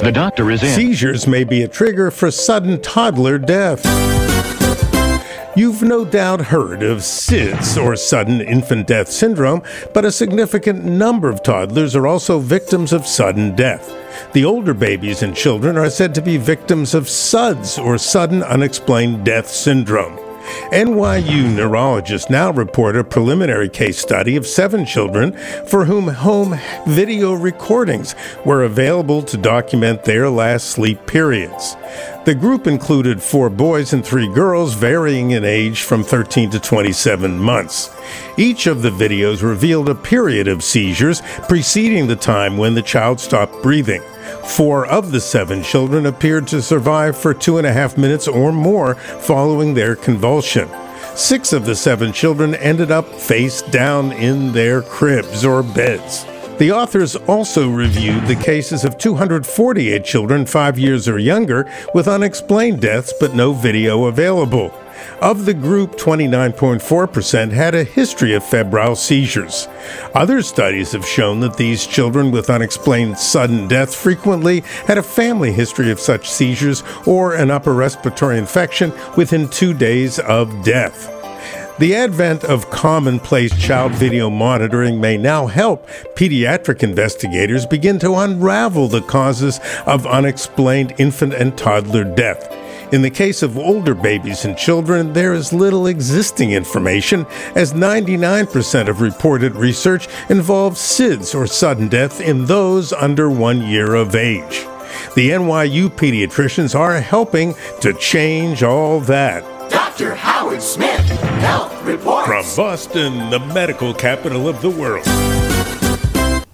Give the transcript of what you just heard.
The doctor is in. Seizures may be a trigger for sudden toddler death. You've no doubt heard of SIDS, or sudden infant death syndrome, but a significant number of toddlers are also victims of sudden death. The older babies and children are said to be victims of SUDS, or sudden unexplained death syndrome. NYU neurologists now report a preliminary case study of seven children for whom home video recordings were available to document their last sleep periods. The group included four boys and three girls, varying in age from 13 to 27 months. Each of the videos revealed a period of seizures preceding the time when the child stopped breathing. Four of the seven children appeared to survive for two and a half minutes or more following their convulsion. Six of the seven children ended up face down in their cribs or beds. The authors also reviewed the cases of 248 children five years or younger with unexplained deaths but no video available. Of the group, 29.4% had a history of febrile seizures. Other studies have shown that these children with unexplained sudden death frequently had a family history of such seizures or an upper respiratory infection within two days of death. The advent of commonplace child video monitoring may now help pediatric investigators begin to unravel the causes of unexplained infant and toddler death. In the case of older babies and children, there is little existing information, as 99% of reported research involves SIDS or sudden death in those under one year of age. The NYU pediatricians are helping to change all that. Dr. Howard Smith, Health Reports. From Boston, the medical capital of the world.